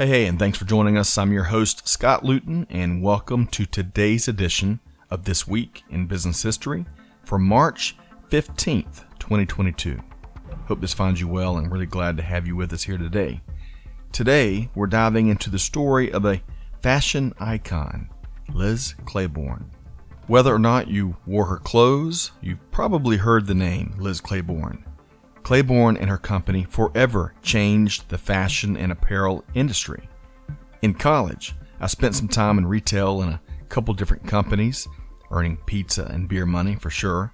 Hey, hey, and thanks for joining us. I'm your host, Scott Luton, and welcome to today's edition of This Week in Business History for March 15th, 2022. Hope this finds you well and really glad to have you with us here today. Today, we're diving into the story of a fashion icon, Liz Claiborne. Whether or not you wore her clothes, you've probably heard the name Liz Claiborne. Claiborne and her company forever changed the fashion and apparel industry. In college, I spent some time in retail in a couple different companies, earning pizza and beer money for sure.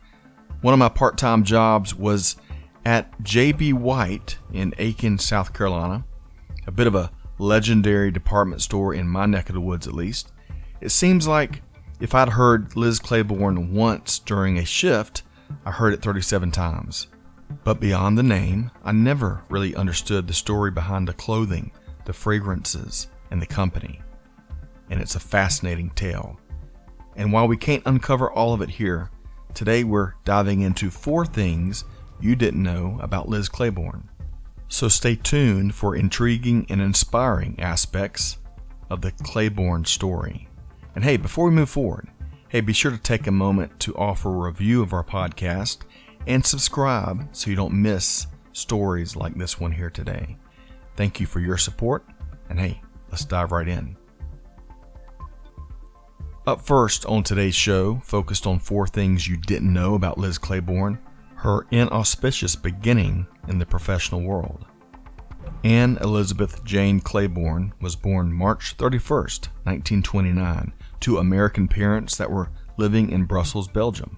One of my part time jobs was at J.B. White in Aiken, South Carolina, a bit of a legendary department store in my neck of the woods at least. It seems like if I'd heard Liz Claiborne once during a shift, I heard it 37 times. But beyond the name, I never really understood the story behind the clothing, the fragrances, and the company. And it's a fascinating tale. And while we can't uncover all of it here, today we're diving into four things you didn't know about Liz Claiborne. So stay tuned for intriguing and inspiring aspects of the Claiborne story. And hey, before we move forward, hey, be sure to take a moment to offer a review of our podcast and subscribe so you don't miss stories like this one here today. Thank you for your support, and hey, let's dive right in. Up first on today's show, focused on four things you didn't know about Liz Claiborne, her inauspicious beginning in the professional world. Anne Elizabeth Jane Claiborne was born March 31st, 1929, to American parents that were living in Brussels, Belgium.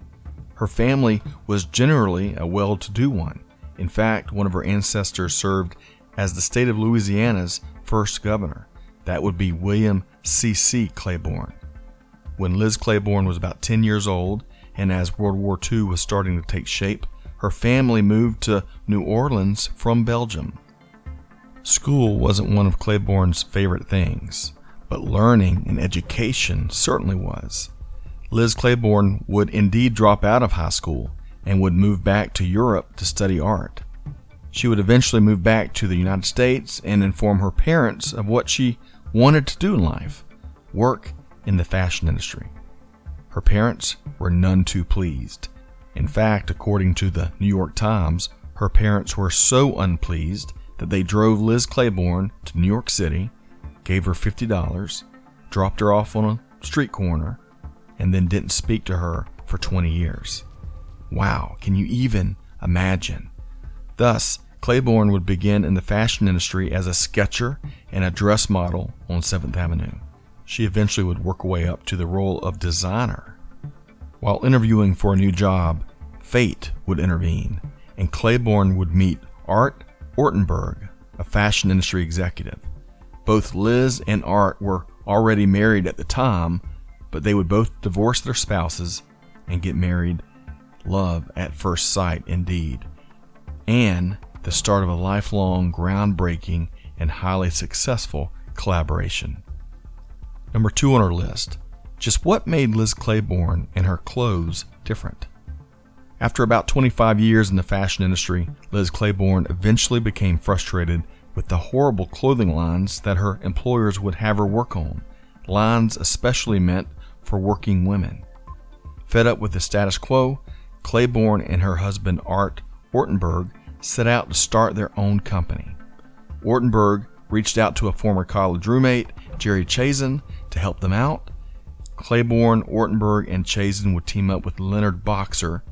Her family was generally a well to do one. In fact, one of her ancestors served as the state of Louisiana's first governor. That would be William C.C. Claiborne. When Liz Claiborne was about 10 years old, and as World War II was starting to take shape, her family moved to New Orleans from Belgium. School wasn't one of Claiborne's favorite things, but learning and education certainly was. Liz Claiborne would indeed drop out of high school and would move back to Europe to study art. She would eventually move back to the United States and inform her parents of what she wanted to do in life work in the fashion industry. Her parents were none too pleased. In fact, according to the New York Times, her parents were so unpleased that they drove Liz Claiborne to New York City, gave her $50, dropped her off on a street corner, and then didn't speak to her for 20 years. Wow, can you even imagine? Thus, Claiborne would begin in the fashion industry as a sketcher and a dress model on 7th Avenue. She eventually would work her way up to the role of designer. While interviewing for a new job, fate would intervene, and Claiborne would meet Art Ortenberg, a fashion industry executive. Both Liz and Art were already married at the time, but they would both divorce their spouses and get married. Love at first sight, indeed. And the start of a lifelong, groundbreaking, and highly successful collaboration. Number two on our list just what made Liz Claiborne and her clothes different? After about 25 years in the fashion industry, Liz Claiborne eventually became frustrated with the horrible clothing lines that her employers would have her work on, lines especially meant for working women. Fed up with the status quo, Claiborne and her husband Art Ortenberg set out to start their own company. Ortenberg reached out to a former college roommate, Jerry Chazen, to help them out. Claiborne, Ortenberg, and Chazen would team up with Leonard Boxer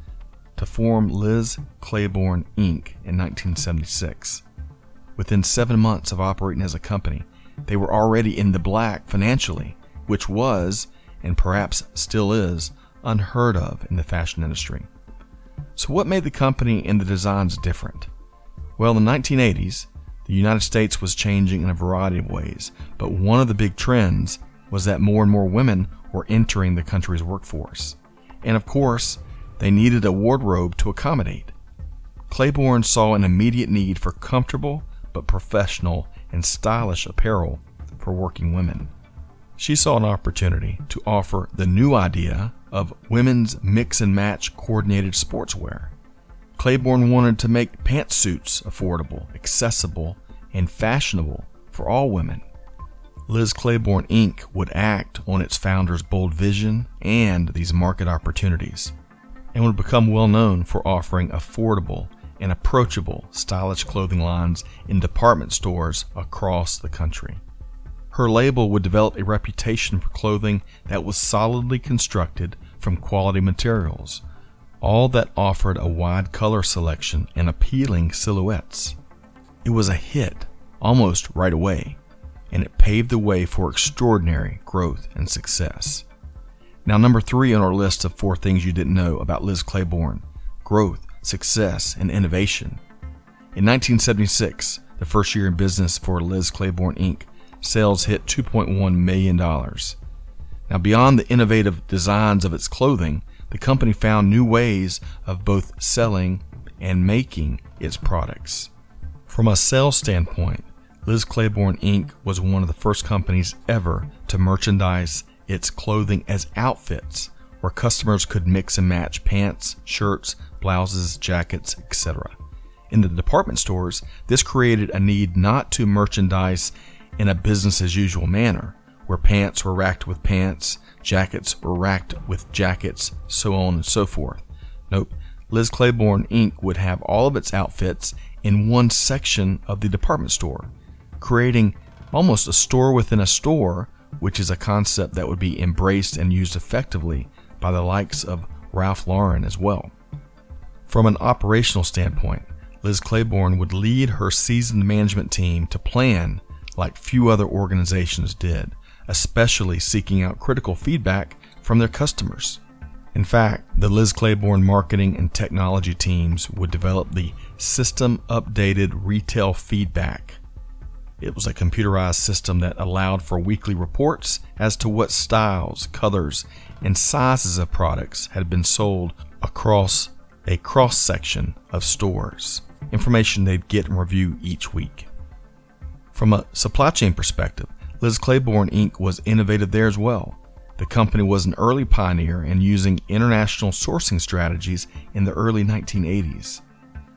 to form Liz Claiborne Inc. in 1976. Within seven months of operating as a company, they were already in the black financially, which was, and perhaps still is, unheard of in the fashion industry. So, what made the company and the designs different? Well, in the 1980s, the United States was changing in a variety of ways, but one of the big trends was that more and more women were entering the country's workforce. And of course, they needed a wardrobe to accommodate. Claiborne saw an immediate need for comfortable but professional and stylish apparel for working women. She saw an opportunity to offer the new idea of women's mix and match coordinated sportswear. Claiborne wanted to make pantsuits affordable, accessible, and fashionable for all women. Liz Claiborne Inc. would act on its founder's bold vision and these market opportunities, and would become well known for offering affordable and approachable stylish clothing lines in department stores across the country. Her label would develop a reputation for clothing that was solidly constructed from quality materials, all that offered a wide color selection and appealing silhouettes. It was a hit almost right away, and it paved the way for extraordinary growth and success. Now, number three on our list of four things you didn't know about Liz Claiborne growth, success, and innovation. In 1976, the first year in business for Liz Claiborne Inc., sales hit $2.1 million. Now, beyond the innovative designs of its clothing, the company found new ways of both selling and making its products. From a sales standpoint, Liz Claiborne Inc. was one of the first companies ever to merchandise its clothing as outfits, where customers could mix and match pants, shirts, blouses, jackets, etc. In the department stores, this created a need not to merchandise in a business as usual manner, where pants were racked with pants, jackets were racked with jackets, so on and so forth. Nope, Liz Claiborne Inc. would have all of its outfits in one section of the department store, creating almost a store within a store, which is a concept that would be embraced and used effectively by the likes of Ralph Lauren as well. From an operational standpoint, Liz Claiborne would lead her seasoned management team to plan like few other organizations did, especially seeking out critical feedback from their customers. In fact, the Liz Claiborne marketing and technology teams would develop the System Updated Retail Feedback. It was a computerized system that allowed for weekly reports as to what styles, colors, and sizes of products had been sold across a cross section of stores, information they'd get and review each week. From a supply chain perspective, Liz Claiborne Inc. was innovative there as well. The company was an early pioneer in using international sourcing strategies in the early 1980s.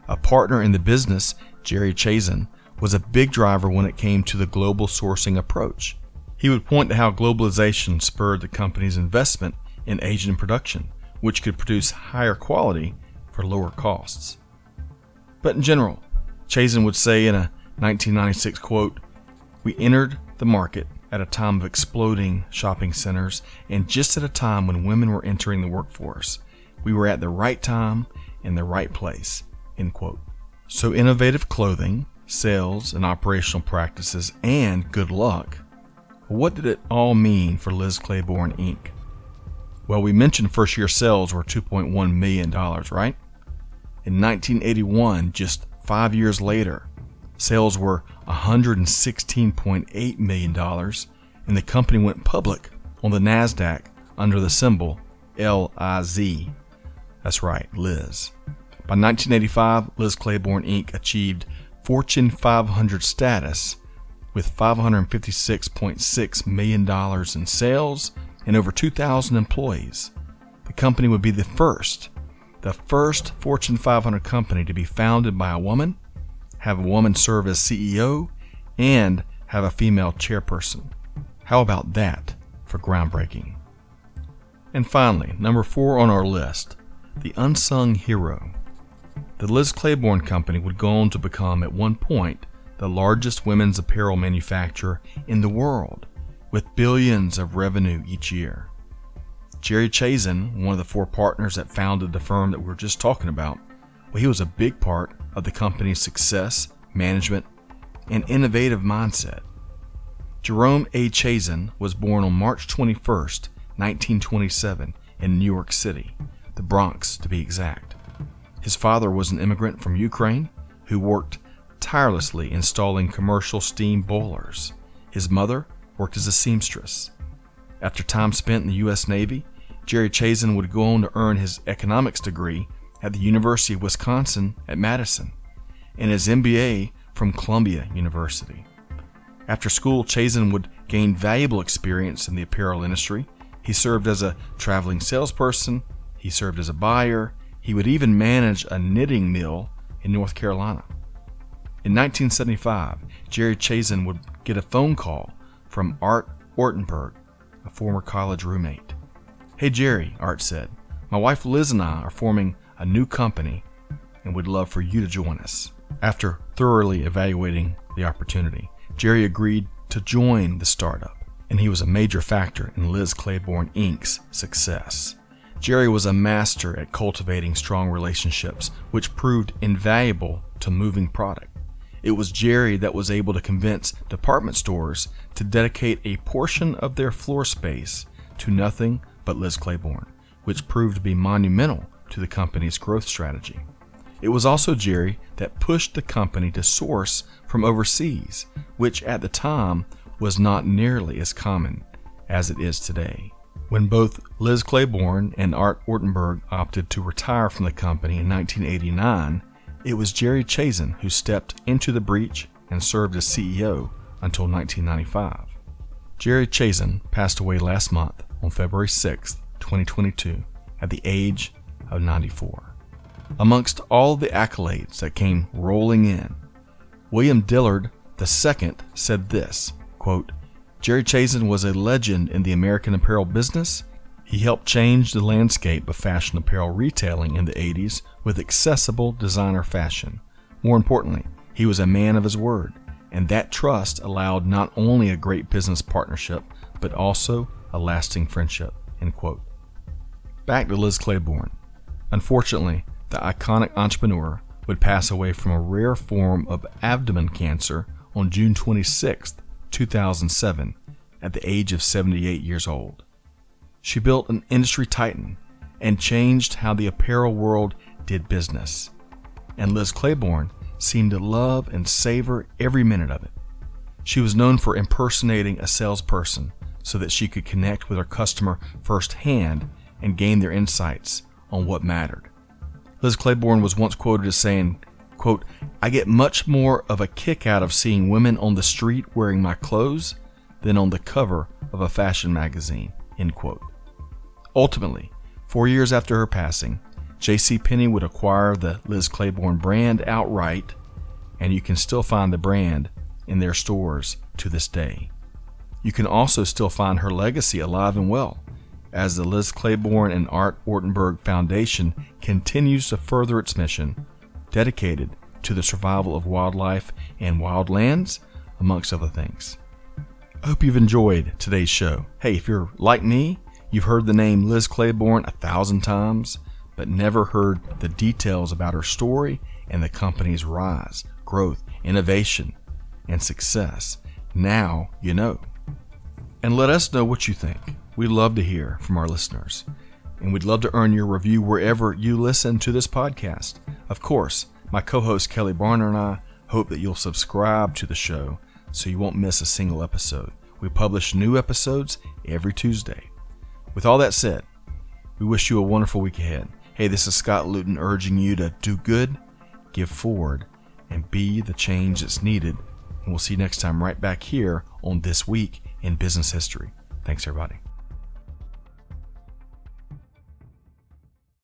A partner in the business, Jerry Chazen, was a big driver when it came to the global sourcing approach. He would point to how globalization spurred the company's investment in Asian production, which could produce higher quality for lower costs. But in general, Chazen would say in a 1996 quote, We entered the market at a time of exploding shopping centers and just at a time when women were entering the workforce. We were at the right time in the right place. End quote. So innovative clothing, sales and operational practices, and good luck. What did it all mean for Liz Claiborne Inc.? Well, we mentioned first year sales were $2.1 million, right? In 1981, just five years later, sales were $116.8 million, and the company went public on the NASDAQ under the symbol LIZ. That's right, Liz. By 1985, Liz Claiborne Inc. achieved Fortune 500 status with $556.6 million in sales and over 2,000 employees. The company would be the first, the first Fortune 500 company to be founded by a woman, have a woman serve as CEO, and have a female chairperson. How about that for groundbreaking? And finally, number four on our list, the unsung hero. The Liz Claiborne Company would go on to become, at one point, the largest women's apparel manufacturer in the world, with billions of revenue each year. Jerry Chazen, one of the four partners that founded the firm that we were just talking about, well, he was a big part of the company's success, management, and innovative mindset. Jerome A. Chazen was born on March 21, 1927, in New York City, the Bronx to be exact. His father was an immigrant from Ukraine who worked tirelessly installing commercial steam boilers. His mother worked as a seamstress. After time spent in the U.S. Navy, Jerry Chazen would go on to earn his economics degree at the University of Wisconsin at Madison and his MBA from Columbia University. After school, Chazen would gain valuable experience in the apparel industry. He served as a traveling salesperson, he served as a buyer, he would even manage a knitting mill in North Carolina. In 1975, Jerry Chazen would get a phone call from Art Ortenberg, a former college roommate. Hey Jerry, Art said, my wife Liz and I are forming a new company and would love for you to join us. After thoroughly evaluating the opportunity, Jerry agreed to join the startup, and he was a major factor in Liz Claiborne Inc.'s success. Jerry was a master at cultivating strong relationships, which proved invaluable to moving product. It was Jerry that was able to convince department stores to dedicate a portion of their floor space to nothing but Liz Claiborne, which proved to be monumental to the company's growth strategy. It was also Jerry that pushed the company to source from overseas, which at the time was not nearly as common as it is today. When both Liz Claiborne and Art Ortenberg opted to retire from the company in 1989, it was Jerry Chazen who stepped into the breach and served as CEO until 1995. Jerry Chazen passed away last month on February 6, 2022, at the age of 94. Amongst all the accolades that came rolling in, William Dillard II said this quote, Jerry Chazen was a legend in the American apparel business he helped change the landscape of fashion apparel retailing in the 80s with accessible designer fashion. More importantly, he was a man of his word, and that trust allowed not only a great business partnership, but also a lasting friendship. Back to Liz Claiborne. Unfortunately, the iconic entrepreneur would pass away from a rare form of abdomen cancer on June 26, 2007, at the age of 78 years old. She built an industry titan and changed how the apparel world did business. And Liz Claiborne seemed to love and savor every minute of it. She was known for impersonating a salesperson so that she could connect with her customer firsthand and gain their insights on what mattered. Liz Claiborne was once quoted as saying, quote, I get much more of a kick out of seeing women on the street wearing my clothes than on the cover of a fashion magazine, end quote. Ultimately, four years after her passing, J.C. Penney would acquire the Liz Claiborne brand outright, and you can still find the brand in their stores to this day. You can also still find her legacy alive and well, as the Liz Claiborne and Art Ortenberg Foundation continues to further its mission, dedicated to the survival of wildlife and wildlands, amongst other things. I hope you've enjoyed today's show. Hey, if you're like me You've heard the name Liz Claiborne a thousand times, but never heard the details about her story and the company's rise, growth, innovation, and success. Now you know. And let us know what you think. We love to hear from our listeners. And we'd love to earn your review wherever you listen to this podcast. Of course, my co host Kelly Barner and I hope that you'll subscribe to the show so you won't miss a single episode. We publish new episodes every Tuesday. With all that said, we wish you a wonderful week ahead. Hey, this is Scott Luton urging you to do good, give forward, and be the change that's needed. And we'll see you next time right back here on This Week in Business History. Thanks, everybody.